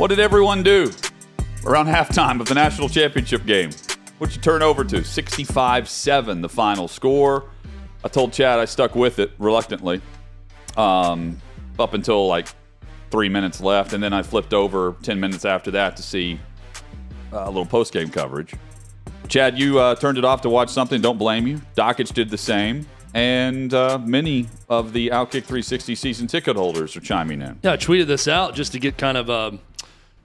What did everyone do around halftime of the national championship game? What'd you turn over to? 65 7, the final score. I told Chad I stuck with it reluctantly um, up until like three minutes left, and then I flipped over 10 minutes after that to see uh, a little post game coverage. Chad, you uh, turned it off to watch something. Don't blame you. Dockage did the same. And uh, many of the Outkick 360 season ticket holders are chiming in. Yeah, I tweeted this out just to get kind of a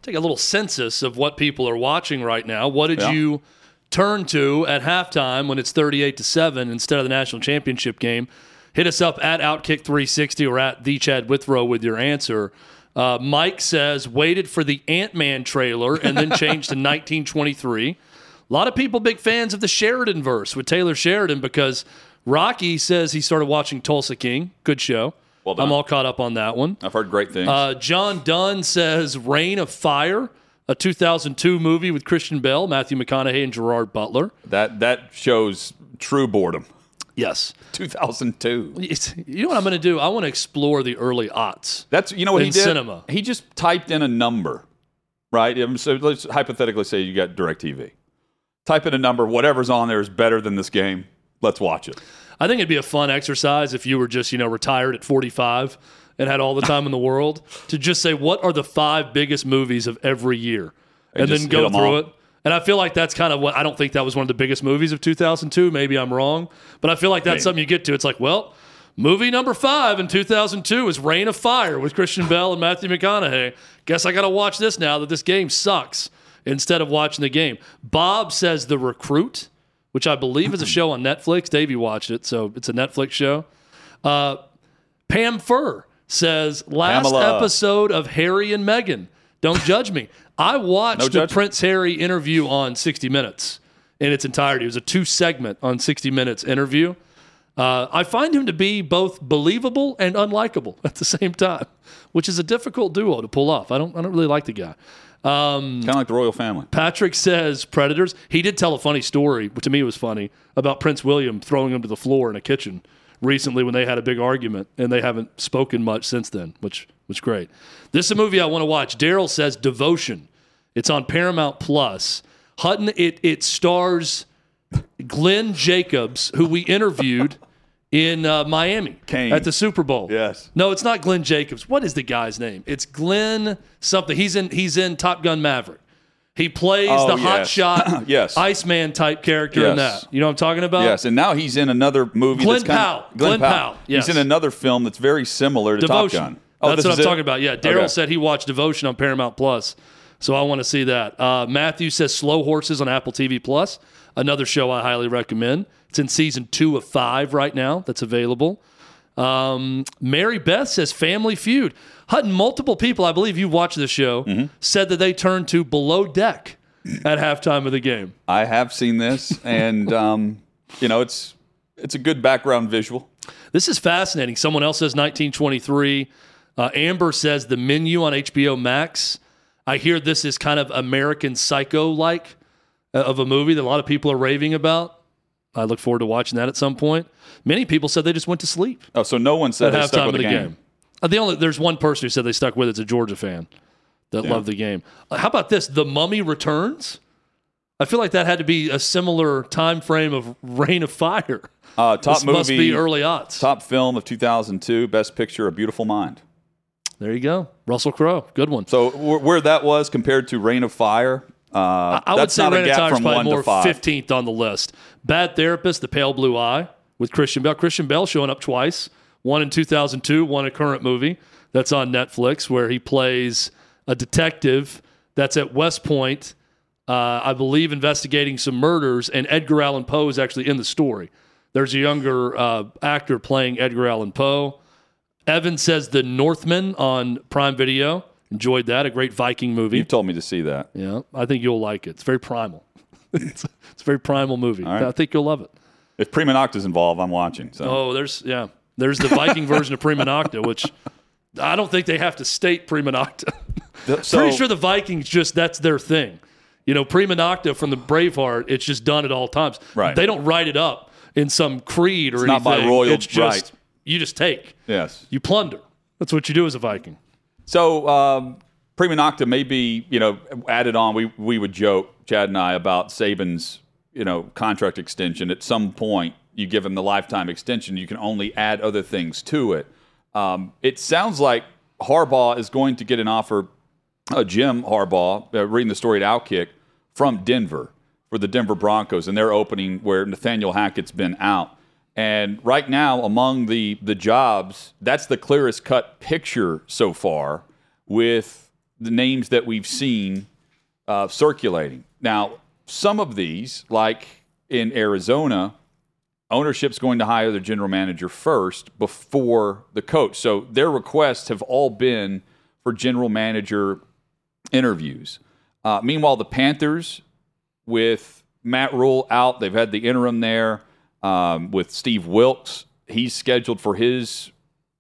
take a little census of what people are watching right now. What did Yeah. you turn to at halftime when it's 38 to 7 instead of the national championship game? Hit us up at Outkick 360 or at the Chad Withrow with your answer. Uh, Mike says waited for the Ant Man trailer and then changed to 1923. A lot of people big fans of the Sheridan verse with Taylor Sheridan because Rocky says he started watching Tulsa King. Good show. Well. I'm all caught up on that one. I've heard great things. Uh, John Dunn says Reign of Fire, a 2002 movie with Christian Bale, Matthew McConaughey, and Gerard Butler. that that shows true boredom. Yes. 2002. It's, you know what I'm going to do? I want to explore the early aughts. That's you know what he did. cinema. He just typed in a number, right? Um, So let's hypothetically say you got Directv. Type in a number. Whatever's on there is better than this game. Let's watch it. I think it'd be a fun exercise if you were just, you know, retired at 45 and had all the time in the world to just say, what are the five biggest movies of every year? And And, then go through all. it. And I feel like that's kind of what I don't think that was one of the biggest movies of 2002. Maybe I'm wrong. But I feel like that's Maybe. something you get to. It's like, well, movie number five in 2002 is Reign of Fire with Christian Bale and Matthew McConaughey. Guess I got to watch this now that this game sucks instead of watching the game. Bob says The Recruit, which I believe is a show on Netflix. Davey watched it, so it's a Netflix show. Uh, Pam Fur says last Pamela. episode of Harry and Meghan. Don't judge me. I watched No the judgment. Prince Harry interview on 60 Minutes in its entirety. It was a two segment on 60 Minutes interview. Uh, I find him to be both believable and unlikable at the same time, which is a difficult duo to pull off. I don't, I don't really like the guy. Kind of like the royal family. Patrick says Predators. He did tell a funny story, which to me was funny, about Prince William throwing him to the floor in a kitchen recently when they had a big argument, and they haven't spoken much since then, which was great. This is a movie I want to watch. Daryl says Devotion. It's on Paramount Plus. Hutton, it it stars Glenn Jacobs, who we interviewed in uh, Miami Kane. at the Super Bowl. Yes. No, it's not Glenn Jacobs. What is the guy's name? It's Glenn something. He's in he's in Top Gun Maverick. He plays Oh, the yes. hot shot Yes. Iceman type character in that. You know what I'm talking about? Yes, and now he's in another movie. Glenn that's Powell. Glen Powell, yes. He's in another film that's very similar to Devotion. Top Gun. Oh, That's what I'm it? talking about. Yeah, Daryl Okay. said he watched Devotion on Paramount Plus, so I want to see that. Uh, Matthew says Slow Horses on Apple TV Plus, another show I highly recommend. It's in season two of five right now. That's available. Um, Mary Beth says Family Feud. Hutton, multiple people, I believe you watched the show, Mm-hmm. said that they turned to Below Deck at halftime of the game. I have seen this, and um, you know it's it's a good background visual. This is fascinating. Someone else says 1923. Uh, Amber says the menu on HBO Max. I hear this is kind of American Psycho like of a movie that a lot of people are raving about. I look forward to watching that at some point. Many people said they just went to sleep Oh, so no one said they stuck with the the game. game. Uh, the only there's one person who said they stuck with it. It's a Georgia fan that loved the game. Uh, how about this? The Mummy Returns. I feel like that had to be a similar time frame of Reign of Fire. Uh, top this movie, must be early aughts. top film of 2002, Best Picture, A Beautiful Mind. There you go. Russell Crowe. Good one. So where that was compared to Reign of Fire, uh, I would that's say not a Reign of gap Fire is probably more 15th on the list. Bad Therapist, The Pale Blue Eye with Christian Bale. Christian Bale showing up twice. One in 2002, one a current movie that's on Netflix where he plays a detective that's at West Point uh, I believe, investigating some murders, and Edgar Allan Poe is actually in the story. There's a younger uh, actor playing Edgar Allan Poe. Evan says The Northman on Prime Video. Enjoyed that. A great Viking movie. You've told me to see that. Yeah, I think you'll like it. It's very primal. it's, it's a very primal movie. right. I think you'll love it. If Prima Nocta's involved, I'm watching. So Oh, there's yeah, there's the Viking version of Prima Nocta, which I don't think they have to state Prima Nocta. so Pretty sure the Vikings just that's their thing. You know, Prima Nocta from the Braveheart, it's just done at all times. Right. They don't write it up in some creed or It's not by royal it's just right. you just take. yes. You plunder. That's what you do as a Viking. So um, Prima Nocta may be, you know, added on. We we would joke, Chad and I, about Saban's, you know, contract extension. At some point, you give him the lifetime extension. You can only add other things to it. Um, it sounds like Harbaugh is going to get an offer. Uh, Jim Harbaugh, uh, reading the story at Outkick, from Denver for the Denver Broncos and they're opening where Nathaniel Hackett's been out. And right now, among the the jobs, that's the clearest cut picture so far with the names that we've seen uh, circulating. Now, some of these, like in Arizona, ownership's going to hire the general manager first before the coach. So their requests have all been for general manager interviews. Uh, meanwhile, the Panthers, with Matt Rhule out, they've had the interim there um, with Steve Wilks. He's scheduled for his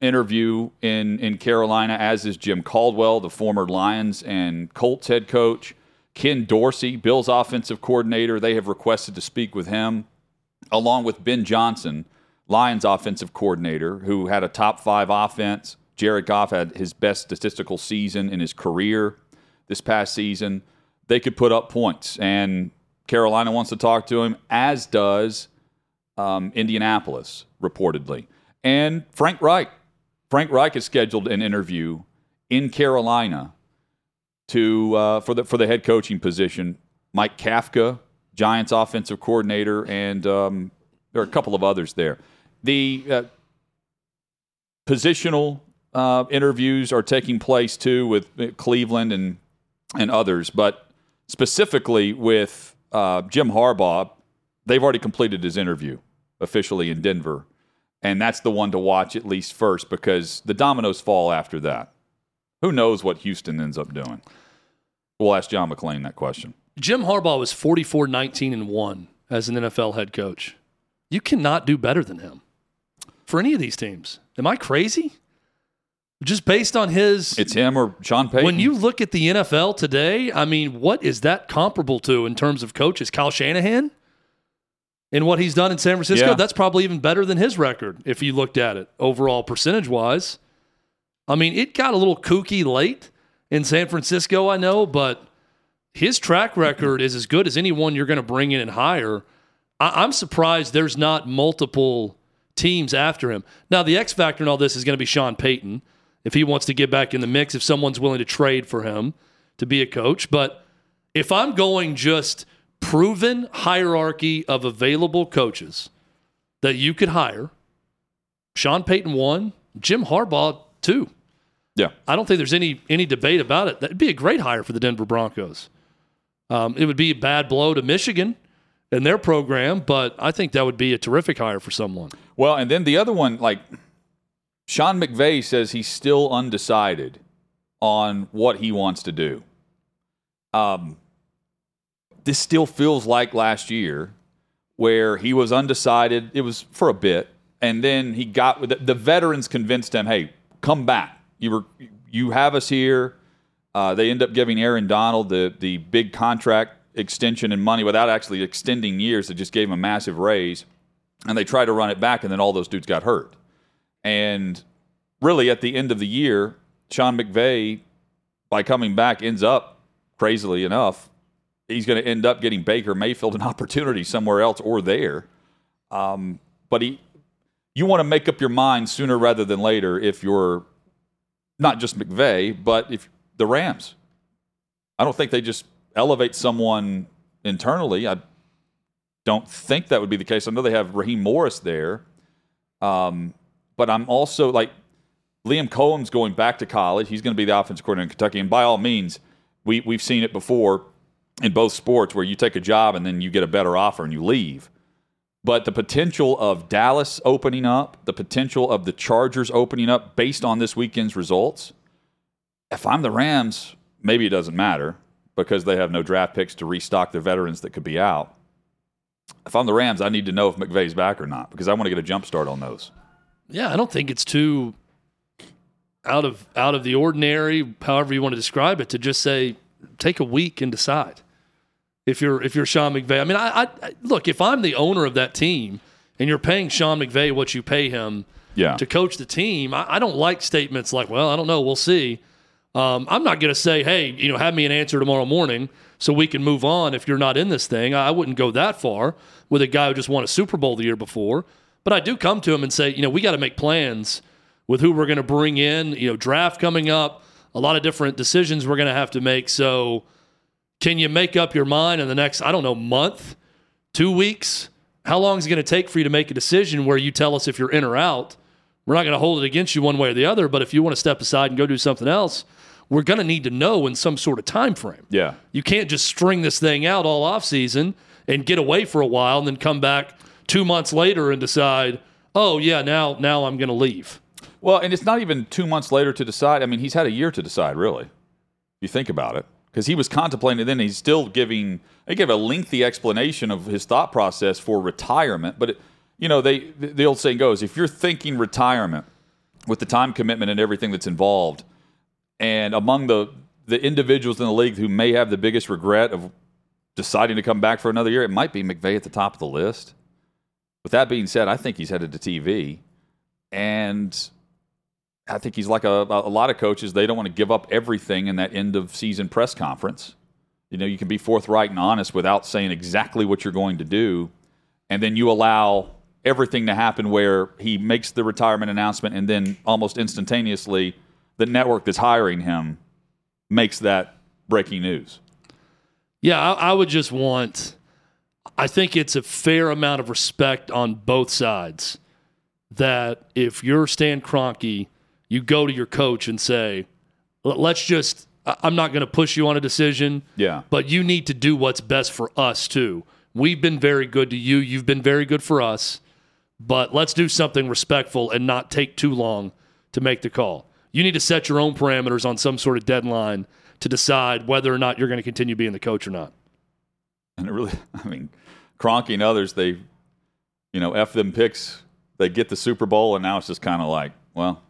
interview in in Carolina, as is Jim Caldwell, the former Lions and Colts head coach. Ken Dorsey, Bill's offensive coordinator, they have requested to speak with him, along with Ben Johnson, Lions offensive coordinator, who had a top five offense. Jared Goff had his best statistical season in his career this past season. They could put up points, and Carolina wants to talk to him, as does um, Indianapolis, reportedly. And Frank Reich. Frank Reich has scheduled an interview in Carolina to uh, for the for the head coaching position. Mike Kafka, Giants offensive coordinator, and um, there are a couple of others there. The uh, positional uh, interviews are taking place too with uh, Cleveland and and others, but specifically with uh, Jim Harbaugh, they've already completed his interview officially in Denver, and that's the one to watch at least first because the dominoes fall after that. Who knows what Houston ends up doing? We'll ask John McClain that question. Jim Harbaugh was 44 19 and 1 as an NFL head coach. You cannot do better than him for any of these teams. Am I crazy? Just based on his It's him or Sean Payton. When you look at the NFL today, I mean, what is that comparable to in terms of coaches? Kyle Shanahan and what he's done in San Francisco? Yeah. That's probably even better than his record if you looked at it overall percentage wise. I mean, it got a little kooky late in San Francisco, I know, but his track record is as good as anyone you're going to bring in and hire. I- I'm surprised there's not multiple teams after him. Now, the X factor in all this is going to be Sean Payton if he wants to get back in the mix, if someone's willing to trade for him to be a coach. But if I'm going just proven hierarchy of available coaches that you could hire, Sean Payton one, Jim Harbaugh two. yeah, I don't think there's any any debate about it. That'd be a great hire for the Denver Broncos. Um, it would be a bad blow to Michigan and their program, but I think that would be a terrific hire for someone. Well, and then the other one, like Sean McVay says he's still undecided on what he wants to do. Um, this still feels like last year where he was undecided. It was for a bit, and then he got the, the veterans convinced him, "Hey, come back. You were you have us here." Uh, they end up giving Aaron Donald the the big contract extension and money without actually extending years. They just gave him a massive raise, and they tried to run it back, and then all those dudes got hurt. And really, at the end of the year, Sean McVay, by coming back, ends up crazily enough, he's going to end up getting Baker Mayfield an opportunity somewhere else or there. Um, but he, you want to make up your mind sooner rather than later if you're not just McVay, but if the Rams. I don't think they just elevate someone internally. I don't think that would be the case. I know they have Raheem Morris there. Um, but I'm also like Liam Coen's going back to college. He's going to be the offensive coordinator in Kentucky. And by all means, we, we've seen it before. In both sports where you take a job and then you get a better offer and you leave. But the potential of Dallas opening up, the potential of the Chargers opening up based on this weekend's results, if I'm the Rams, maybe it doesn't matter because they have no draft picks to restock the veterans that could be out. If I'm the Rams, I need to know if McVay's back or not because I want to get a jump start on those. Yeah, I don't think it's too out of out of the ordinary, however you want to describe it, to just say take a week and decide. If you're if you're Sean McVay, I mean, I, I look if I'm the owner of that team and you're paying Sean McVay what you pay him Yeah. to coach the team, I, I don't like statements like, "Well, I don't know, we'll see." Um, I'm not going to say, "Hey, you know, have me an answer tomorrow morning so we can move on." If you're not in this thing, I wouldn't go that far with a guy who just won a Super Bowl the year before. But I do come to him and say, you know, we got to make plans with who we're going to bring in. You know, draft coming up, a lot of different decisions we're going to have to make. So, can you make up your mind in the next, I don't know, month, two weeks? How long is it going to take for you to make a decision where you tell us if you're in or out? We're not going to hold it against you one way or the other, but if you want to step aside and go do something else, we're going to need to know in some sort of time frame. Yeah. You can't just string this thing out all off season and get away for a while and then come back two months later and decide, oh yeah, now now I'm going to leave. Well, and it's not even two months later to decide. I mean, he's had a year to decide, really. If you think about it, because he was contemplating. Then he's still giving. He gave a lengthy explanation of his thought process for retirement. But it, you know, they the old saying goes: if you're thinking retirement with the time commitment and everything that's involved, and among the the individuals in the league who may have the biggest regret of deciding to come back for another year, it might be McVay at the top of the list. With that being said, I think he's headed to TV, and I think he's like a, a lot of coaches. They don't want to give up everything in that end of season press conference. You know, you can be forthright and honest without saying exactly what you're going to do, and then you allow everything to happen where he makes the retirement announcement, and then almost instantaneously, the network that's hiring him makes that breaking news. Yeah, I, I would just want. I think it's a fair amount of respect on both sides that if you're Stan Kroenke, you go to your coach and say, "Let's just. I'm not going to push you on a decision. Yeah. but you need to do what's best for us too. We've been very good to you. You've been very good for us. But let's do something respectful and not take too long to make the call. You need to set your own parameters on some sort of deadline to decide whether or not you're going to continue being the coach or not. And it really, I mean, Kroenke and others, they, you know, F them picks. They get the Super Bowl, and now it's just kind of like, well,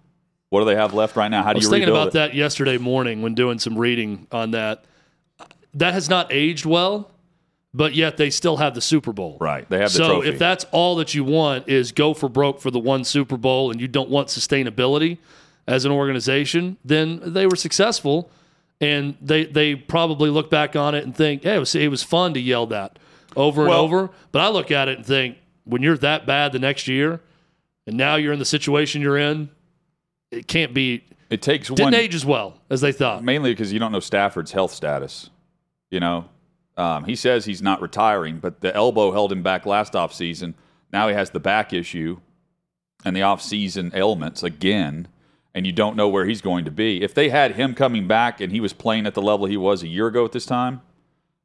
what do they have left right now? How I do was you thinking about it? that yesterday morning when doing some reading on that. That has not aged well, but yet they still have the Super Bowl. Right. They have the so trophy. if that's all that you want is go for broke for the one Super Bowl and you don't want sustainability as an organization, then they were successful and they they probably look back on it and think, hey, it was, it was fun to yell that over and Well- over. But I look at it and think, when you're that bad the next year and now you're in the situation you're in, it can't be it takes didn't one age as well as they thought. mainly because you don't know Stafford's health status. You know, um, he says he's not retiring, but the elbow held him back last offseason. Now he has the back issue and the offseason ailments again, and you don't know where he's going to be. If they had him coming back and he was playing at the level he was a year ago at this time,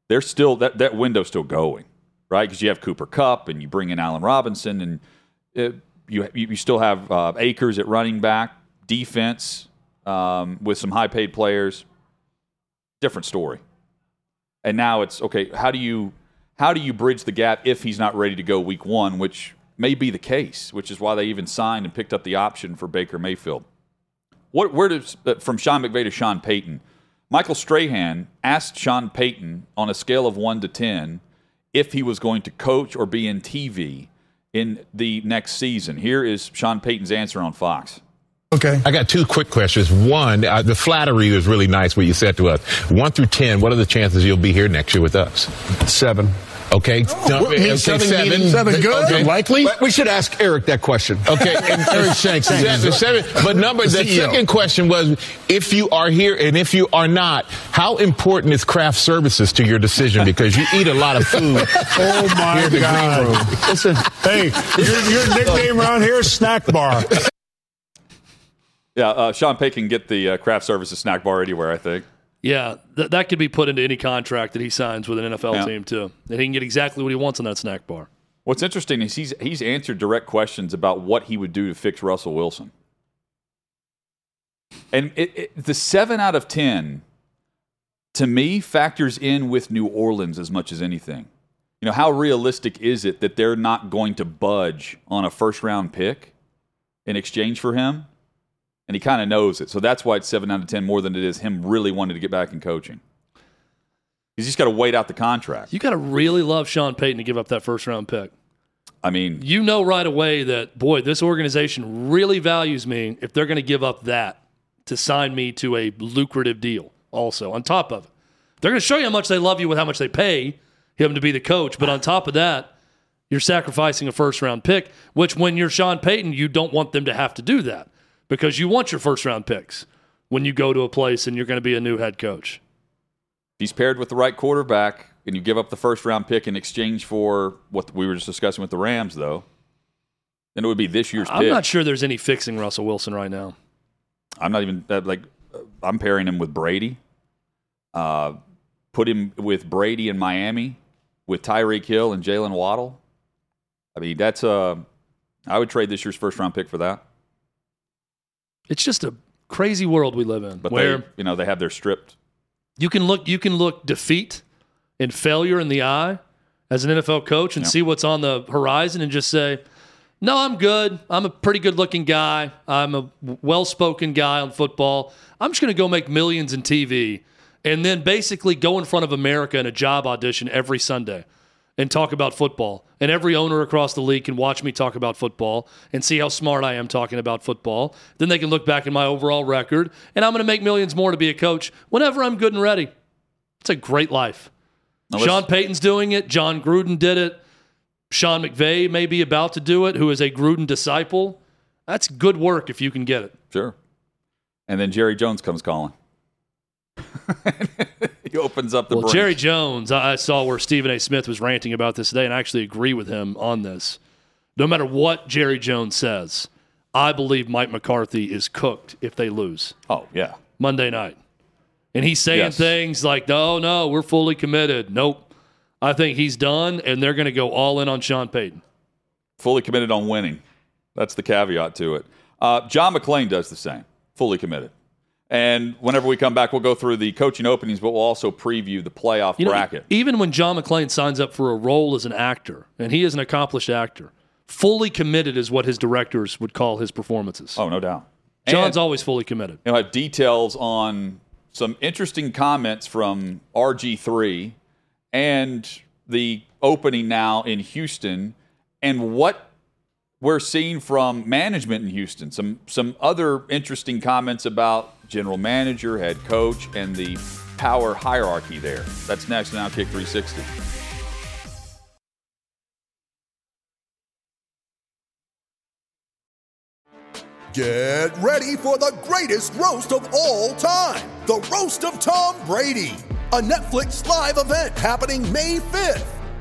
they're still that that window's still going, right? Because you have Cooper Kupp and you bring in Allen Robinson and it, you you still have uh, Akers at running back, defense um, with some high paid players. Different story. And now it's okay. How do you how do you bridge the gap if he's not ready to go week one, which may be the case, which is why they even signed and picked up the option for Baker Mayfield. What where does uh, from Sean McVay to Sean Payton? Michael Strahan asked Sean Payton on a scale of one to ten if he was going to coach or be in TV in the next season. Here is Sean Payton's answer on Fox. Okay. I got two quick questions. One, uh, the flattery was really nice what you said to us. One through ten, what are the chances you'll be here next year with us? Seven. Okay. No, what means seven meaning seven good? Okay. Likely. We should ask Eric that question. Okay, and Eric Shanks. Seven, seven. But number, the CEO. second question was, if you are here and if you are not, how important is craft services to your decision? Because you eat a lot of food. Oh my Here in the green God! Listen, Hey, your, your nickname around here is Snack Bar. Yeah, uh, Sean Payton can get the uh, craft services snack bar anywhere, I think. Yeah, th- that could be put into any contract that he signs with an NFL Yeah. team too, and he can get exactly what he wants on that snack bar. What's interesting is he's he's answered direct questions about what he would do to fix Russell Wilson. And it, it, the seven out of ten, to me, factors in with New Orleans as much as anything. You know, how realistic is it that they're not going to budge on a first round pick in exchange for him? And he kind of knows it. So that's why it's seven out of ten more than it is him really wanting to get back in coaching. He's just got to wait out the contract. You got to really love Sean Payton to give up that first round pick. I mean, You know right away that boy, this organization really values me if they're going to give up that to sign me to a lucrative deal. Also, on top of it, they're going to show you how much they love you with how much they pay him to be the coach. But on top of that, you're sacrificing a first round pick, which when you're Sean Payton, you don't want them to have to do that because you want your first round picks when you go to a place and you're going to be a new head coach. he's paired with the right quarterback and you give up the first round pick in exchange for what we were just discussing with the Rams, though, then it would be this year's I'm pick. not sure there's any fixing Russell Wilson right now. I'm not even uh, like uh, I'm pairing him with Brady. Uh, put him with Brady in Miami, with Tyreek Hill and Jaylen Waddle. I mean, that's uh, I would trade this year's first round pick for that. It's just a crazy world we live in But where they, you know, they have their stripped. you can look you can look defeat and failure in the eye as an NFL coach and Yep. see what's on the horizon and just say, "No, I'm good. I'm a pretty good-looking guy. I'm a well-spoken guy on football. I'm just going to go make millions in TV." And then basically go in front of America in a job audition every Sunday and talk about football. And every owner across the league can watch me talk about football and see how smart I am talking about football. Then they can look back at my overall record, and I'm going to make millions more to be a coach whenever I'm good and ready. It's a great life. Now let's- Sean Payton's doing it. Jon Gruden did it. Sean McVay may be about to do it, who is a Gruden disciple. That's good work if you can get it. Sure. And then Jerry Jones comes calling. he opens up the well, branch. Jerry Jones, I I saw where Stephen A. Smith was ranting about this today, and I actually agree with him on this. No matter what Jerry Jones says, I believe Mike McCarthy is cooked if they lose Oh yeah. Monday night. And he's saying Yes. things like, no, no, we're fully committed. Nope. I think he's done, and they're going to go all in on Sean Payton. fully committed on winning. That's the caveat to it. Uh, John McClain does the same, fully committed. And whenever we come back, we'll go through the coaching openings, but we'll also preview the playoff You know, bracket. even when John McClane signs up for a role as an actor, and he is an accomplished actor, fully committed is what his directors would call his performances. oh, no doubt. John's and, always fully committed. You'll have details on some interesting comments from RG3 and the opening now in Houston and what we're seeing from management in Houston. Some some other interesting comments about general manager, head coach, and the power hierarchy there. That's next now Kick 360. Get ready for the greatest roast of all time the Roast of Tom Brady, a Netflix live event happening May 5th.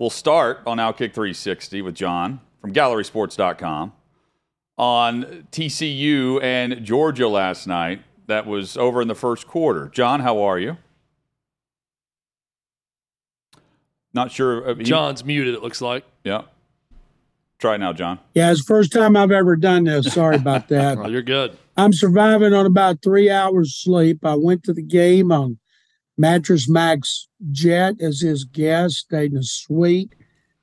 we'll start on Outkick 360 with John from GallerySports.com on TCU and Georgia last night. That was over in the first quarter. John, how are you? Not sure. he- John's muted, it looks like. Yeah. Try it now, John. Yeah, it's the first time I've ever done this. Sorry about that. Oh, you're good. I'm surviving on about three hours sleep. I went to the game on Mattress Mack Jet as his guest, stayed in a suite,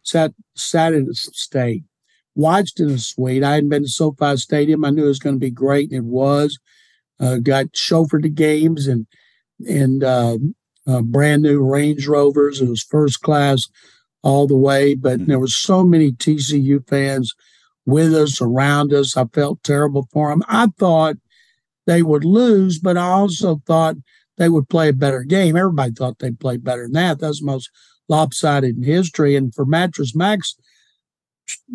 sat sat in a state, watched in a suite. I hadn't been to SoFi Stadium. I knew it was going to be great, and it was. Uh, got chauffeured to games and and uh, uh, brand new Range Rovers. It was first class all the way, but there were so many TCU fans with us, around us. I felt terrible for them. I thought they would lose, but I also thought they would play a better game. Everybody thought they'd play better than that. That's the most lopsided in history. And for Mattress Mack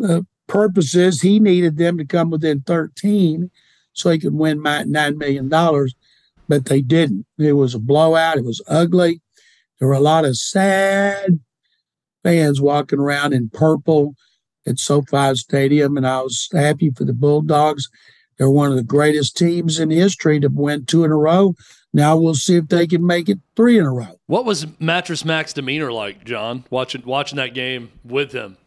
uh, purposes, he needed them to come within 13 so he could win $9 million, but they didn't. It was a blowout. It was ugly. There were a lot of sad fans walking around in purple at SoFi Stadium, and I was happy for the Bulldogs. They're one of the greatest teams in history to win two in a row. Now we'll see if they can make it three in a row. What was Mattress Mack's demeanor like, John? Watching watching that game with him.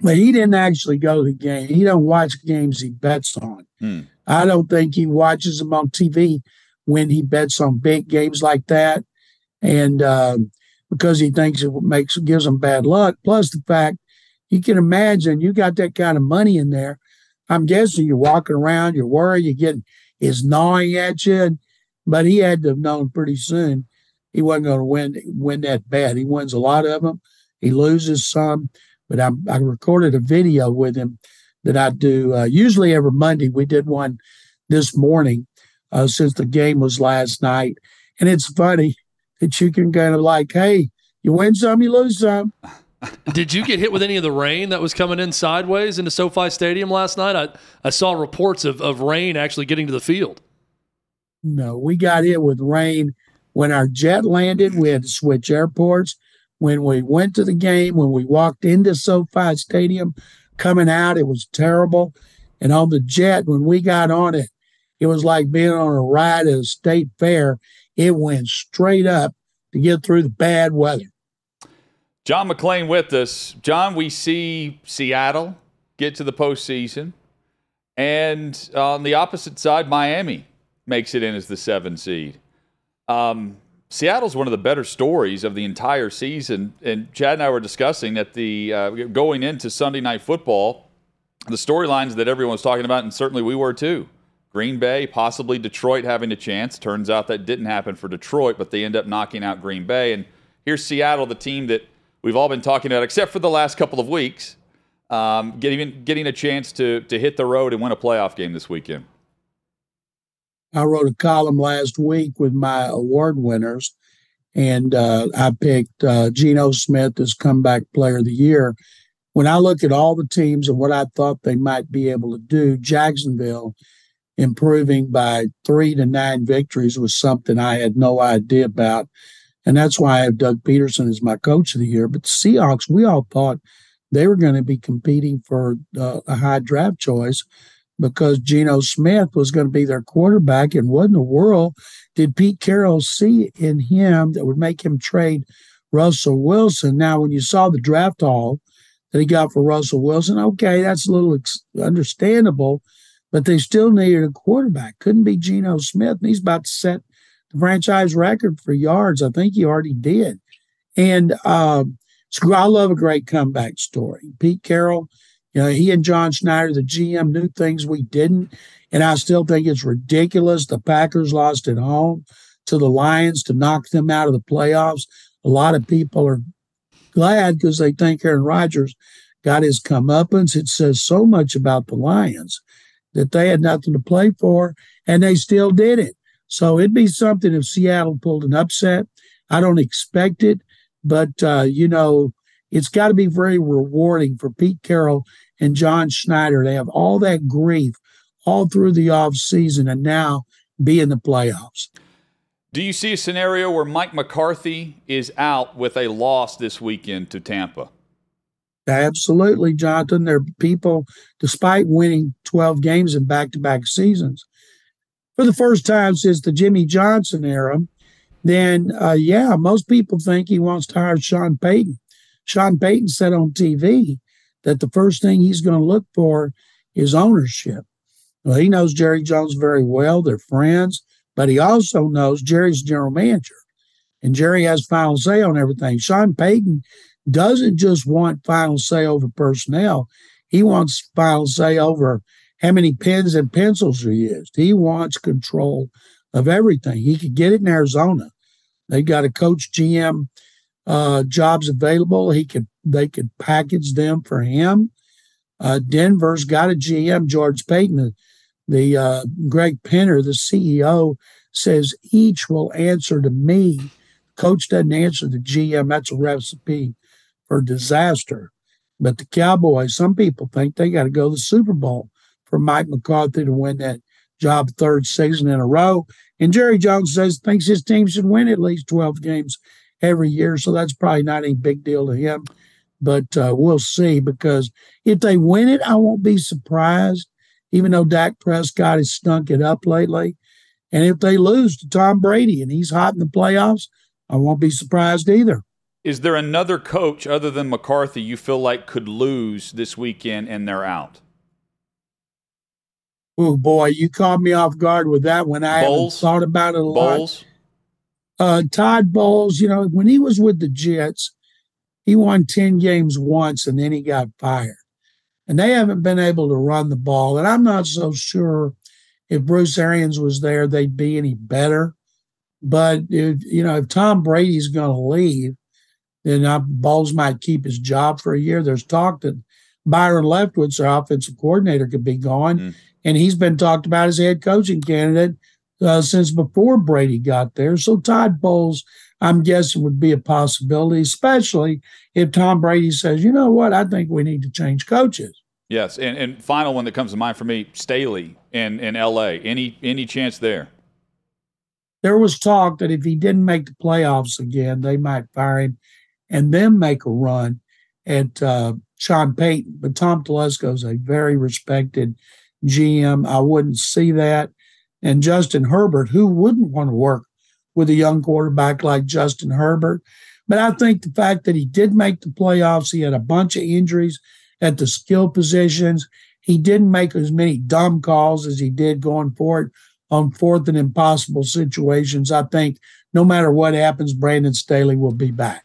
But he didn't actually go to the game. He don't watch games he bets on. Hmm. I don't think he watches them on TV when he bets on big games like that, and uh, because he thinks it makes gives him bad luck. Plus the fact you can imagine you got that kind of money in there. I'm guessing you're walking around, you're worried, you're getting is gnawing at you. But he had to have known pretty soon he wasn't going to win win that bad. He wins a lot of them, he loses some. But I, I recorded a video with him that I do uh, usually every Monday. We did one this morning uh, since the game was last night, and it's funny that you can kind of like, hey, you win some, you lose some. Did you get hit with any of the rain that was coming in sideways into SoFi Stadium last night? I, I saw reports of, of rain actually getting to the field. No, we got hit with rain when our jet landed. We had to switch airports. When we went to the game, when we walked into SoFi Stadium, coming out, it was terrible. And on the jet, when we got on it, it was like being on a ride at a state fair. It went straight up to get through the bad weather. John McClain with us. John, we see Seattle get to the postseason, and on the opposite side, Miami makes it in as the seven seed. Um, Seattle's one of the better stories of the entire season, and Chad and I were discussing that the uh, going into Sunday Night Football, the storylines that everyone was talking about, and certainly we were too. Green Bay, possibly Detroit having a chance. Turns out that didn't happen for Detroit, but they end up knocking out Green Bay. And here's Seattle, the team that we've all been talking about, except for the last couple of weeks, um, getting getting a chance to to hit the road and win a playoff game this weekend. I wrote a column last week with my award winners, and uh, I picked uh, Geno Smith as comeback player of the year. When I look at all the teams and what I thought they might be able to do, Jacksonville improving by three to nine victories was something I had no idea about. And that's why I have Doug Pederson as my coach of the year. But the Seahawks, we all thought they were going to be competing for uh, a high draft choice because Geno Smith was going to be their quarterback. And what in the world did Pete Carroll see in him that would make him trade Russell Wilson? Now, when you saw the draft haul that he got for Russell Wilson, okay, that's a little ex- understandable, but they still needed a quarterback. Couldn't be Geno Smith. And he's about to set franchise record for yards. I think he already did. And um, so I love a great comeback story. Pete Carroll, you know, he and John Schneider, the GM, knew things we didn't. And I still think it's ridiculous. The Packers lost at home to the Lions to knock them out of the playoffs. A lot of people are glad because they think Aaron Rodgers got his comeuppance. It says so much about the Lions that they had nothing to play for, and they still did it. So it'd be something if Seattle pulled an upset. I don't expect it, but uh, you know, it's got to be very rewarding for Pete Carroll and John Schneider to have all that grief all through the off season and now be in the playoffs. Do you see a scenario where Mike McCarthy is out with a loss this weekend to Tampa? Absolutely, Jonathan. There are people, despite winning 12 games in back to back seasons, for the first time since the Jimmy Johnson era, then uh, yeah, most people think he wants to hire Sean Payton. Sean Payton said on TV that the first thing he's going to look for is ownership. Well, he knows Jerry Jones very well. They're friends, but he also knows Jerry's general manager. And Jerry has final say on everything. Sean Payton doesn't just want final say over personnel, he wants final say over how many pens and pencils are used. He wants control of everything. He could get it in Arizona. They got a coach GM uh, jobs available. He could they could package them for him. Uh, Denver's got a GM, George Paton. The uh, Greg Penner, the CEO, says each will answer to me. Coach doesn't answer the GM. That's a recipe for disaster. But the Cowboys, some people think they got to go to the Super Bowl for Mike McCarthy to win that job third season in a row. And Jerry Jones says thinks his team should win at least 12 games every year. So that's probably not any big deal to him. But uh, we'll see because if they win it, I won't be surprised, even though Dak Prescott has stunk it up lately. And if they lose to Tom Brady and he's hot in the playoffs, I won't be surprised either. Is there another coach other than McCarthy you feel like could lose this weekend and they're out? Oh boy, you caught me off guard with that one. I Bowles? haven't thought about it a lot. Bowles? Uh, Todd Bowles, you know, when he was with the Jets, he won 10 games once and then he got fired. And they haven't been able to run the ball. And I'm not so sure if Bruce Arians was there, they'd be any better. But if, you know, if Tom Brady's going to leave, then uh, Bowles might keep his job for a year. There's talk that Byron Leftwich, their offensive coordinator, could be gone, Mm. And he's been talked about as a head coaching candidate uh, since before Brady got there. So Todd Bowles, I'm guessing, would be a possibility, especially if Tom Brady says, "You know what? I think we need to change coaches." Yes, and, and final one that comes to mind for me, Staley in, in L.A. Any any chance there? There was talk that if he didn't make the playoffs again, they might fire him and then make a run at uh, Sean Payton. But Tom Telesco is a very respected GM. I wouldn't see that. And Justin Herbert, who wouldn't want to work with a young quarterback like Justin Herbert? But I think the fact that he did make the playoffs, he had a bunch of injuries at the skill positions. He didn't make as many dumb calls as he did going forward on fourth and impossible situations. I think no matter what happens, Brandon Staley will be back.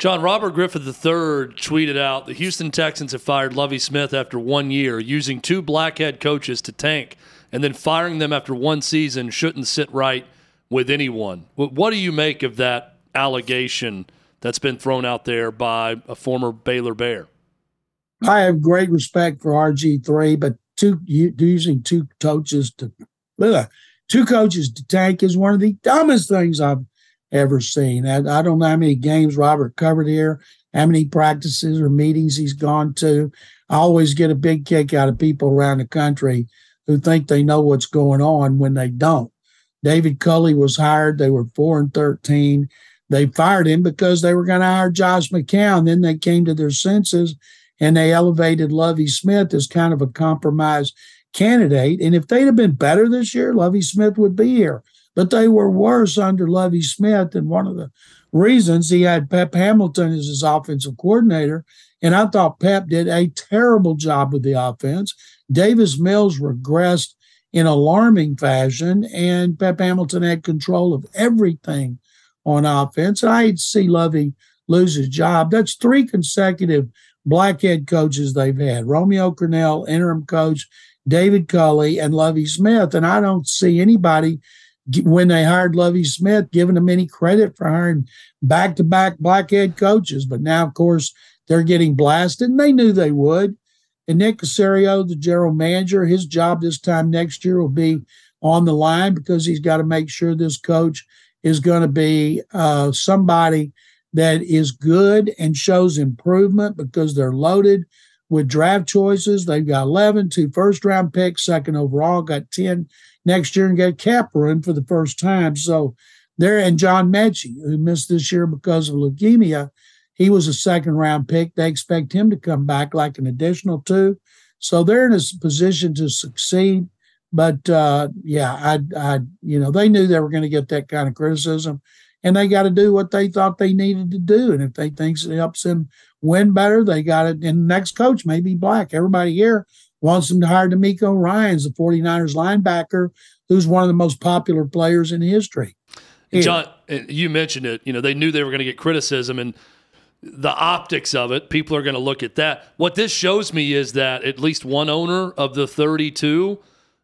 John Robert Griffin III tweeted out the Houston Texans have fired Lovie Smith after one year, using two black head coaches to tank, and then firing them after one season shouldn't sit right with anyone. What do you make of that allegation that's been thrown out there by a former Baylor Bear? I have great respect for RG3, but two using two coaches to two coaches to tank is one of the dumbest things I've ever seen. I, I don't know how many games Robert covered here, how many practices or meetings he's gone to. I always get a big kick out of people around the country who think they know what's going on when they don't. David Culley was hired. They were four and thirteen. They fired him because they were going to hire Josh McCown. Then they came to their senses and they elevated Lovie Smith as kind of a compromise candidate. And if they'd have been better this year, Lovie Smith would be here. But they were worse under Lovie Smith. And one of the reasons he had Pep Hamilton as his offensive coordinator. And I thought Pep did a terrible job with the offense. Davis Mills regressed in alarming fashion, and Pep Hamilton had control of everything on offense. I hate to see Lovie lose his job. That's three consecutive black head coaches they've had Romeo Crennel, interim coach, David Culley, and Lovie Smith. And I don't see anybody when they hired Lovie Smith giving them any credit for hiring back to back black head coaches. But now, of course, they're getting blasted, and they knew they would. And Nick Caserio, the general manager, his job this time next year will be on the line because he's got to make sure this coach is going to be uh, somebody that is good and shows improvement because they're loaded with draft choices. They've got 11, two first round picks, second overall, got 10 next year, and got room for the first time. So there, and John Metchie, who missed this year because of leukemia, he was a second round pick. They expect him to come back like an additional two. So they're in a position to succeed. But uh, yeah, I, I, you know, they knew they were going to get that kind of criticism, and they got to do what they thought they needed to do. And if they think it helps them win better, they got it. And the next coach may be black. Everybody here wants them to hire DeMeco Ryans, the 49ers linebacker, who's one of the most popular players in history. Here. John, you mentioned it. You know, they knew they were going to get criticism, and the optics of it, people are going to look at that. What this shows me is that at least one owner of the 32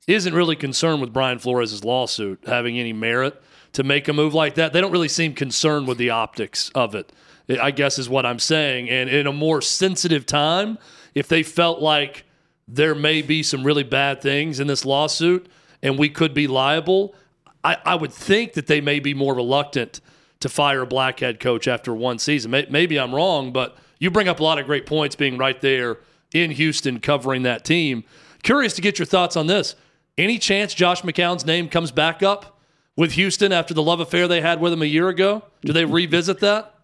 isn't really concerned with Brian Flores' lawsuit having any merit to make a move like that. They don't really seem concerned with the optics of it, I guess is what I'm saying. And in a more sensitive time, if they felt like there may be some really bad things in this lawsuit and we could be liable, I, I would think that they may be more reluctant to fire a black head coach after one season. Maybe I'm wrong, but you bring up a lot of great points being right there in Houston covering that team. Curious to get your thoughts on this. Any chance Josh McCown's name comes back up with Houston after the love affair they had with him a year ago? Do they revisit that?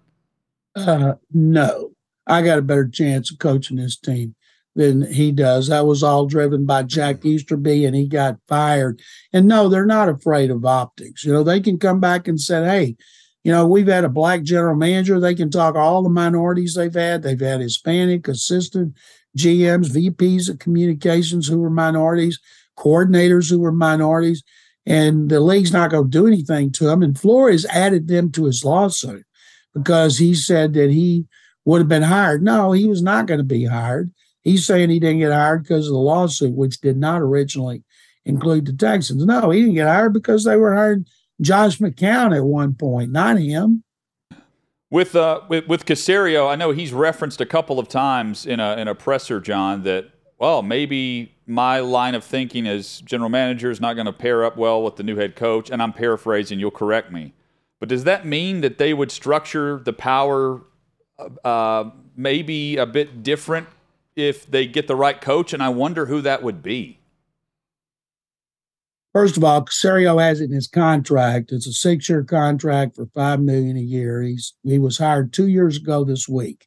Uh, no. I got a better chance of coaching this team than he does. That was all driven by Jack Easterby, and he got fired. And no, they're not afraid of optics. You know, they can come back and say, hey, you know, we've had a black general manager. They can talk all the minorities they've had. They've had Hispanic assistant GMs, VPs of communications who were minorities, coordinators who were minorities, and the league's not going to do anything to him. And Flores added them to his lawsuit because he said that he would have been hired. No, he was not going to be hired. He's saying he didn't get hired because of the lawsuit, which did not originally include the Texans. No, he didn't get hired because they were hiring Josh McCown at one point, not him. With uh, with, with Caserio, I know he's referenced a couple of times in a in a presser, John, that well maybe my line of thinking as general manager is not going to pair up well with the new head coach, and I'm paraphrasing. You'll correct me, but does that mean that they would structure the power uh, maybe a bit different if they get the right coach? And I wonder who that would be. First of all, Caserio has it in his contract. It's a six-year contract for five million a year. He's he was hired two years ago this week.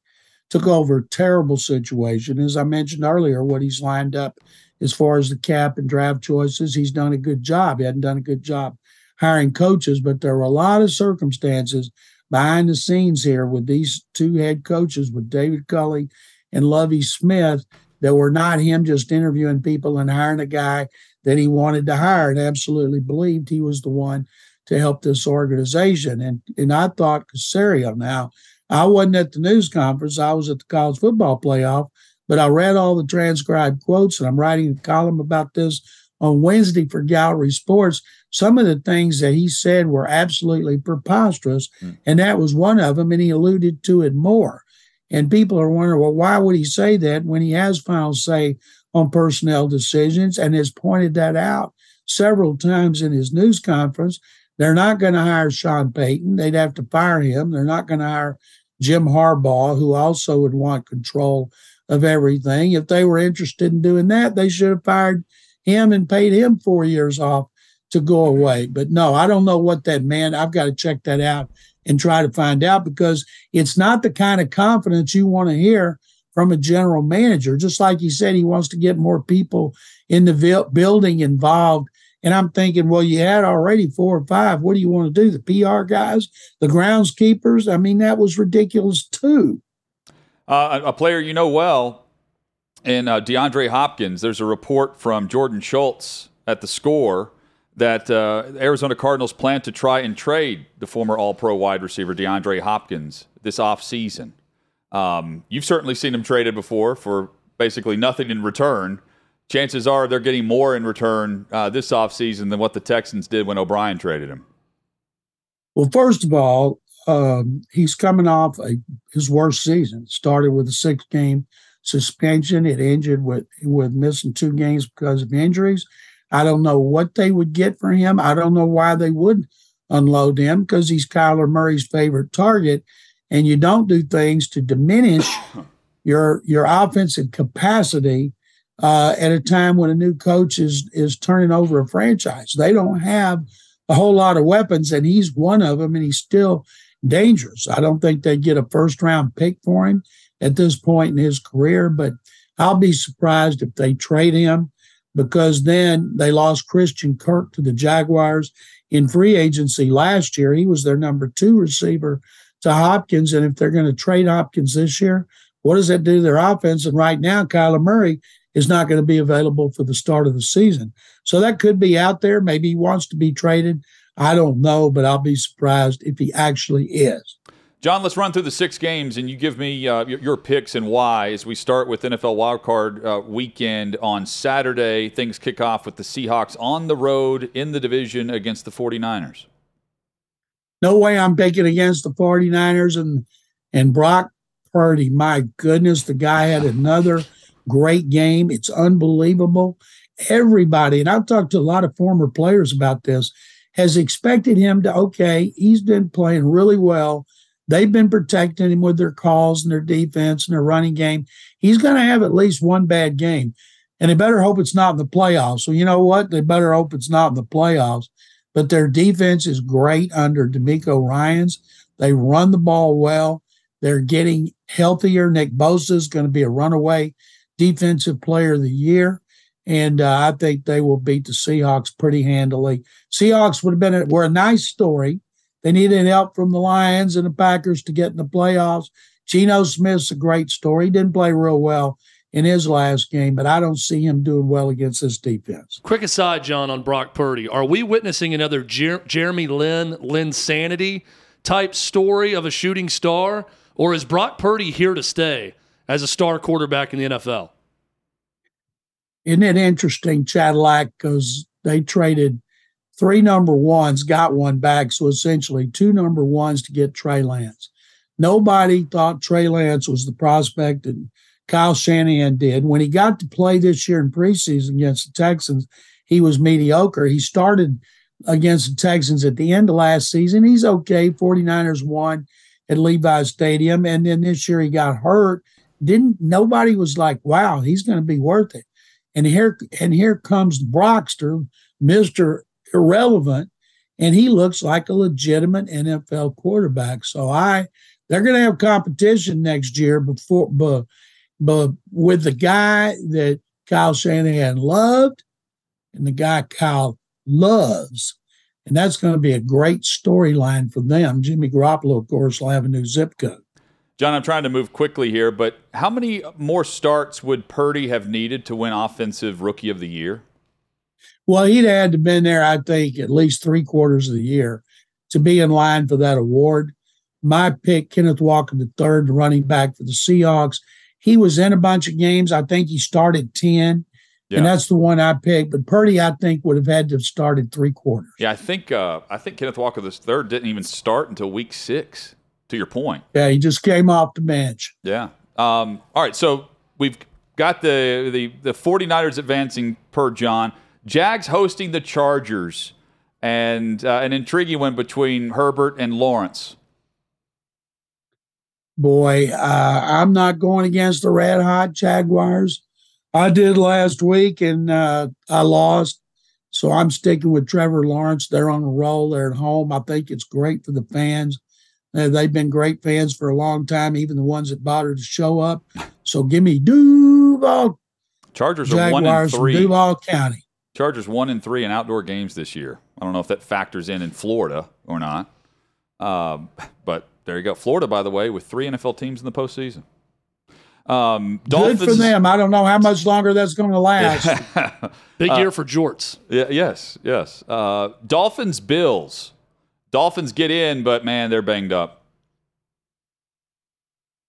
Took over a terrible situation. As I mentioned earlier, what he's lined up as far as the cap and draft choices, he's done a good job. He hadn't done a good job hiring coaches, but there were a lot of circumstances behind the scenes here with these two head coaches, with David Culley and Lovie Smith, that were not him just interviewing people and hiring a guy that he wanted to hire and absolutely believed he was the one to help this organization. And and I thought Caserio. Now, I wasn't at the news conference. I was at the college football playoff, but I read all the transcribed quotes and I'm writing a column about this on Wednesday for Gallery Sports. Some of the things that he said were absolutely preposterous, mm. and that was one of them. And he alluded to it more. And people are wondering, well, why would he say that when he has final say on personnel decisions and has pointed that out several times in his news conference. They're not going to hire Sean Payton. They'd have to fire him. They're not going to hire Jim Harbaugh, who also would want control of everything. If they were interested in doing that, they should have fired him and paid him four years off to go away. But no, I don't know what that meant. I've got to check that out and try to find out because it's not the kind of confidence you want to hear from a general manager. Just like he said, he wants to get more people in the building involved. And I'm thinking, well, you had already four or five. What do you want to do? The PR guys, the groundskeepers? I mean, that was ridiculous too. Uh, a player you know well, in uh, DeAndre Hopkins, there's a report from Jordan Schultz at the score that uh, Arizona Cardinals plan to try and trade the former All Pro wide receiver DeAndre Hopkins this offseason. Um, you've certainly seen him traded before for basically nothing in return. Chances are they're getting more in return uh, this offseason than what the Texans did when O'Brien traded him. Well, first of all, um, he's coming off a, his worst season. Started with a six game suspension. It ended with, with missing two games because of injuries. I don't know what they would get for him. I don't know why they would unload him because he's Kyler Murray's favorite target and you don't do things to diminish your your offensive capacity uh, at a time when a new coach is is turning over a franchise. They don't have a whole lot of weapons, and he's one of them, and he's still dangerous. I don't think they get a first round pick for him at this point in his career, but I'll be surprised if they trade him because then they lost Christian Kirk to the Jaguars in free agency last year. He was their number two receiver to Hopkins. And if they're going to trade Hopkins this year, what does that do to their offense? And right now, Kyler Murray is not going to be available for the start of the season. So that could be out there. Maybe he wants to be traded. I don't know, but I'll be surprised if he actually is. John, let's run through the six games and you give me uh, your, your, picks and why as we start with NFL wildcard uh, weekend on Saturday. Things kick off with the Seahawks on the road in the division against the 49ers no way I'm picking against the 49ers and and Brock Purdy. My goodness, the guy had another great game. It's unbelievable. Everybody, and I've talked to a lot of former players about this, has expected him to, okay, he's been playing really well. They've been protecting him with their calls and their defense and their running game. He's going to have at least one bad game. And they better hope it's not in the playoffs. So, you know what? They better hope it's not in the playoffs. But their defense is great under DeMeco Ryans. They run the ball well. They're getting healthier. Nick Bosa is going to be a runaway defensive player of the year. And uh, I think they will beat the Seahawks pretty handily. Seahawks would have been a, were a nice story. They needed help from the Lions and the Packers to get in the playoffs. Geno Smith's a great story. He didn't play real well in his last game, but I don't see him doing well against this defense. Quick aside, John, on Brock Purdy. Are we witnessing another Jer- Jeremy Lin, Lin Sanity type story of a shooting star? Or is Brock Purdy here to stay as a star quarterback in the NFL? Isn't it interesting, Cadillac, because they traded three number ones, got one back. So essentially two number ones to get Trey Lance. Nobody thought Trey Lance was the prospect, and Kyle Shanahan did. When he got to play this year in preseason against the Texans, he was mediocre. He started against the Texans at the end of last season. He's okay. 49ers won at Levi's Stadium. And then this year he got hurt. Didn't nobody was like, wow, he's going to be worth it. And here and here comes Brockster, Mr. Irrelevant, and he looks like a legitimate NFL quarterback. So I they're going to have competition next year before but but with the guy that Kyle Shanahan loved and the guy Kyle loves. And that's going to be a great storyline for them. Jimmy Garoppolo, of course, will have a new zip code. John, I'm trying to move quickly here, but how many more starts would Purdy have needed to win Offensive Rookie of the Year? Well, he'd had to been there, I think, at least three quarters of the year to be in line for that award. My pick, Kenneth Walker, the third running back for the Seahawks. He was in a bunch of games. I think he started 10. Yeah. And that's the one I picked. But Purdy, I think, would have had to have started three quarters. Yeah, I think uh, I think Kenneth Walker the third didn't even start until week six. To your point. Yeah, he just came off the bench. Yeah. Um, all right, so we've got the the the 49ers advancing per John. Jags hosting the Chargers, and uh, an intriguing one between Herbert and Lawrence. Boy, uh, I'm not going against the red hot Jaguars. I did last week, and uh, I lost. So I'm sticking with Trevor Lawrence. They're on a roll. They're at home. I think it's great for the fans. Uh, they've been great fans for a long time, even the ones that bothered to show up. So give me Duval. Chargers are one and three. Duval County. Chargers one and three in outdoor games this year. I don't know if that factors in in Florida or not. Um, but there you go. Florida, by the way, with three NFL teams in the postseason. Um, Dolphins, Good for them. I don't know how much longer that's going to last. Big year uh, for Jorts. Yeah, yes, yes. Uh, Dolphins, Bills. Dolphins get in, but man, they're banged up.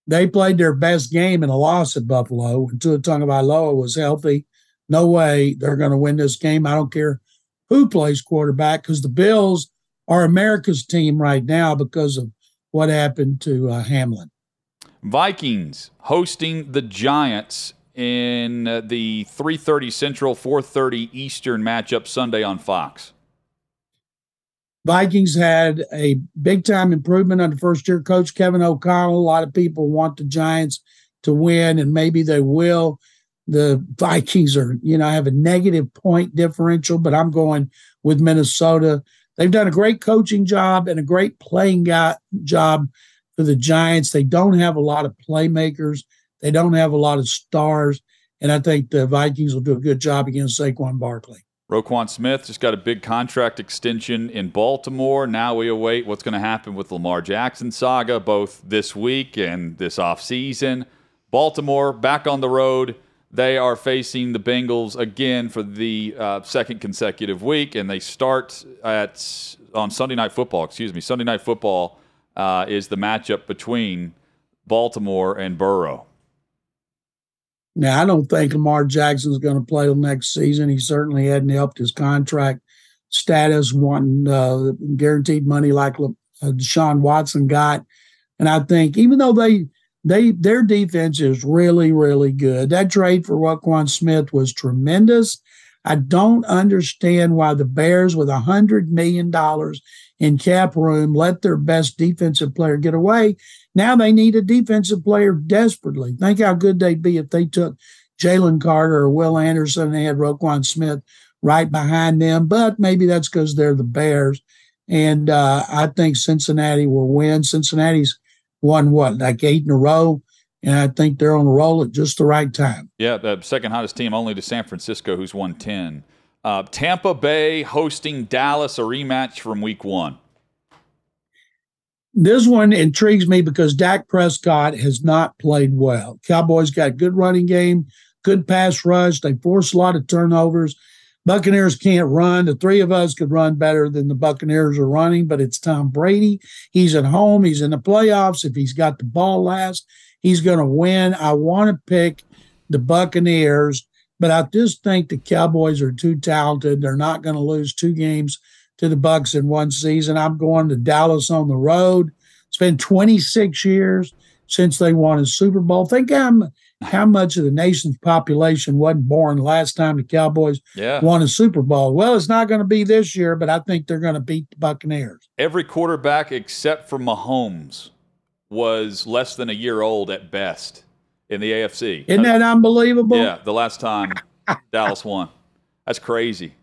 They played their best game in a loss at Buffalo until Tua Tagovailoa was healthy. No way they're going to win this game. I don't care who plays quarterback because the Bills are America's team right now because of what happened to uh, Hamlin. Vikings hosting the Giants in uh, the 3:30 Central, 4:30 Eastern matchup Sunday on Fox. Vikings had a big time improvement under first year coach Kevin O'Connell. A lot of people want the Giants to win, and maybe they will. The Vikings are, you know, have a negative point differential, but I'm going with Minnesota. They've done a great coaching job and a great playing job for the Giants. They don't have a lot of playmakers, they don't have a lot of stars. And I think the Vikings will do a good job against Saquon Barkley. Roquan Smith just got a big contract extension in Baltimore. Now we await what's going to happen with Lamar Jackson saga both this week and this offseason. Baltimore back on the road. They are facing the Bengals again for the uh, second consecutive week, and they start at on Sunday Night Football. Excuse me, Sunday Night Football uh, is the matchup between Baltimore and Burrow. Now, I don't think Lamar Jackson is going to play next season. He certainly hadn't helped his contract status, wanting uh, guaranteed money like uh, Deshaun Watson got. And I think even though they they their defense is really really good, that trade for Roquan Smith was tremendous. I don't understand why the Bears, with a hundred million dollars in cap room, let their best defensive player get away. Now they need a defensive player desperately. Think how good they'd be if they took Jalen Carter or Will Anderson and they had Roquan Smith right behind them. But maybe that's because they're the Bears. And uh, I think Cincinnati will win. Cincinnati's won what, like eight in a row? And I think they're on a roll at just the right time. Yeah, the second hottest team only to San Francisco, who's won 10. Uh, Tampa Bay hosting Dallas, a rematch from week one. This one intrigues me because Dak Prescott has not played well. Cowboys got good running game, good pass rush. They force a lot of turnovers. Buccaneers can't run. The three of us could run better than the Buccaneers are running, but it's Tom Brady. He's at home. He's in the playoffs. If he's got the ball last, he's going to win. I want to pick the Buccaneers, but I just think the Cowboys are too talented. They're not going to lose two games to the Bucks in one season. I'm going to Dallas on the road. It's been 26 years since they won a Super Bowl. Think how, how much of the nation's population wasn't born last time the Cowboys yeah. won a Super Bowl. Well, it's not going to be this year, but I think they're going to beat the Buccaneers. Every quarterback except for Mahomes was less than a year old at best in the AFC. Isn't that unbelievable? Yeah, the last time Dallas won. That's crazy.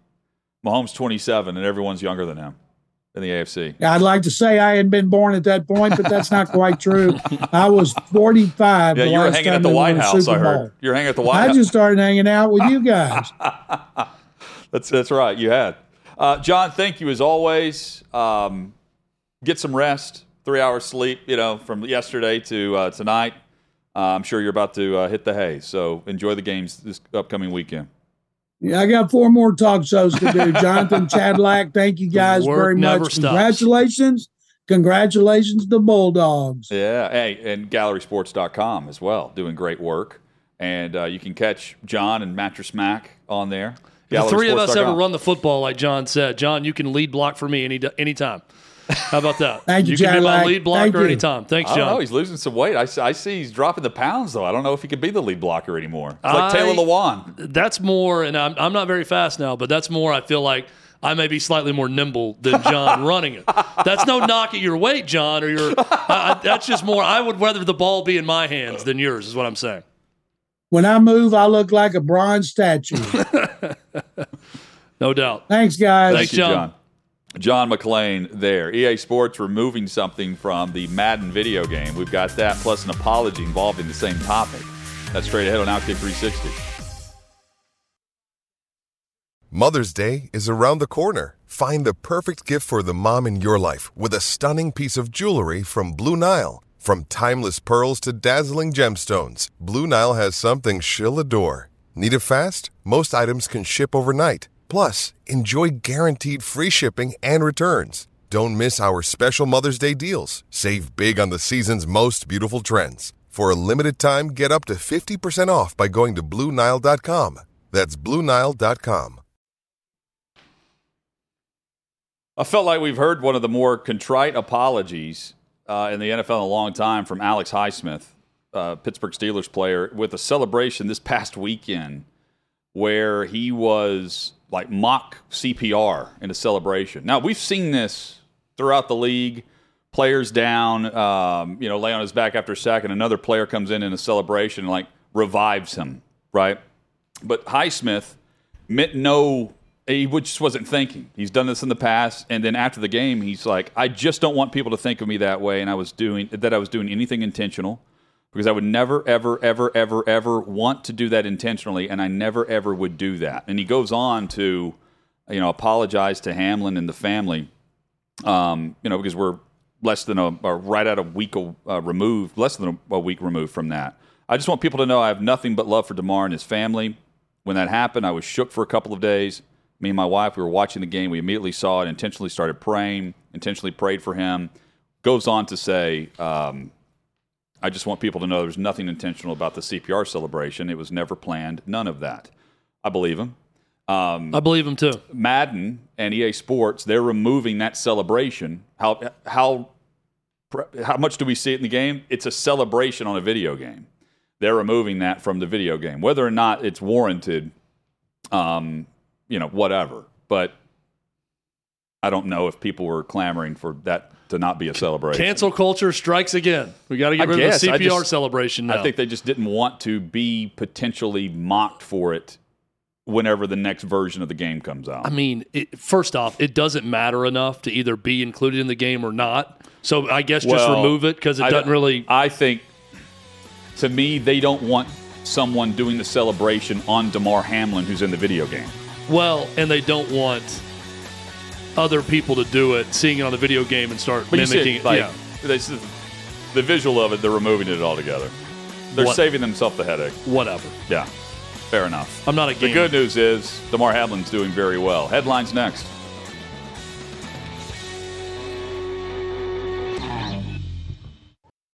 Mahomes 27 and everyone's younger than him in the AFC. I'd like to say I had been born at that point, but that's not quite true. I was 45. Yeah, you were hanging at the White House, I heard. You were hanging at the White I House. I just started hanging out with you guys. that's, that's right. You had. Uh, John, thank you as always. Um, get some rest, three hours sleep, you know, from yesterday to uh, tonight. Uh, I'm sure you're about to uh, hit the hay. So enjoy the games this upcoming weekend. Yeah, I got four more talk shows to do. Jonathan Chadlack, thank you guys very much. Stops. Congratulations. Congratulations to Bulldogs. Yeah. Hey, and gallerysports.com as well, doing great work. And uh, you can catch John and Mattress Mack on there. If the three of us ever run the football like John said, John, you can lead block for me any anytime. How about that? Thank you, you can be my lead blocker Thank you. anytime. Thanks, I don't John. know. He's losing some weight. I, I see he's dropping the pounds, though. I don't know if he could be the lead blocker anymore. It's like I- Taylor Lewan. That's more, and I'm, I'm not very fast now, but that's more, I feel like I may be slightly more nimble than John running it. That's no knock at your weight, John, or your. I, I, that's just more, I would rather the ball be in my hands than yours, is what I'm saying. When I move, I look like a bronze statue. No doubt. Thanks, guys. Thanks, Thank you, John. John. John McClain there. EA Sports removing something from the Madden video game. We've got that plus an apology involving the same topic. That's straight ahead on Outkick 360. Mother's Day is around the corner. Find the perfect gift for the mom in your life with a stunning piece of jewelry from Blue Nile. From timeless pearls to dazzling gemstones, Blue Nile has something she'll adore. Need it fast? Most items can ship overnight. Plus, enjoy guaranteed free shipping and returns. Don't miss our special Mother's Day deals. Save big on the season's most beautiful trends. For a limited time, get up to 50% off by going to BlueNile.com. That's BlueNile.com. I felt like we've heard one of the more contrite apologies uh, in the NFL in a long time from Alex Highsmith, uh, Pittsburgh Steelers player, with a celebration this past weekend where he was like mock CPR in a celebration. Now, we've seen this throughout the league. Players down, um, you know, lay on his back after a sack, and another player comes in in a celebration and like revives him, right? But Highsmith meant no he just wasn't thinking. He's done this in the past, and then after the game, he's like, "I just don't want people to think of me that way." And I was doing that. I was doing anything intentional because I would never, ever, ever, ever, ever want to do that intentionally, and I never, ever would do that. And he goes on to, you know, apologize to Hamlin and the family, um, you know, because we're less than a right at a week uh, removed, less than a, a week removed from that. I just want people to know I have nothing but love for Damar and his family. When that happened, I was shook for a couple of days. Me and my wife, we were watching the game. We immediately saw it, intentionally started praying, intentionally prayed for him. Goes on to say, um, I just want people to know there's nothing intentional about the CPR celebration. It was never planned, none of that. I believe him. Um, I believe him too. Madden and EA Sports, they're removing that celebration. How how how much do we see it in the game? It's a celebration on a video game. They're removing that from the video game, whether or not it's warranted. Um, you know, whatever. But I don't know if people were clamoring for that to not be a celebration. Cancel culture strikes again. We got to get I rid guess. of the CPR just- celebration now. I think they just didn't want to be potentially mocked for it whenever the next version of the game comes out. I mean, it, first off, it doesn't matter enough to either be included in the game or not. So I guess just remove it because it I doesn't really. I think, to me, they don't want someone doing the celebration on Damar Hamlin, who's in the video game. Well, and they don't want other people to do it, seeing it on the video game and start But mimicking it, like, yeah. they the visual of it, they're removing it altogether. They're What- saving themselves the headache. Whatever. Yeah, fair enough. I'm not a The good news is Damar Hamlin's doing very well. Headlines next.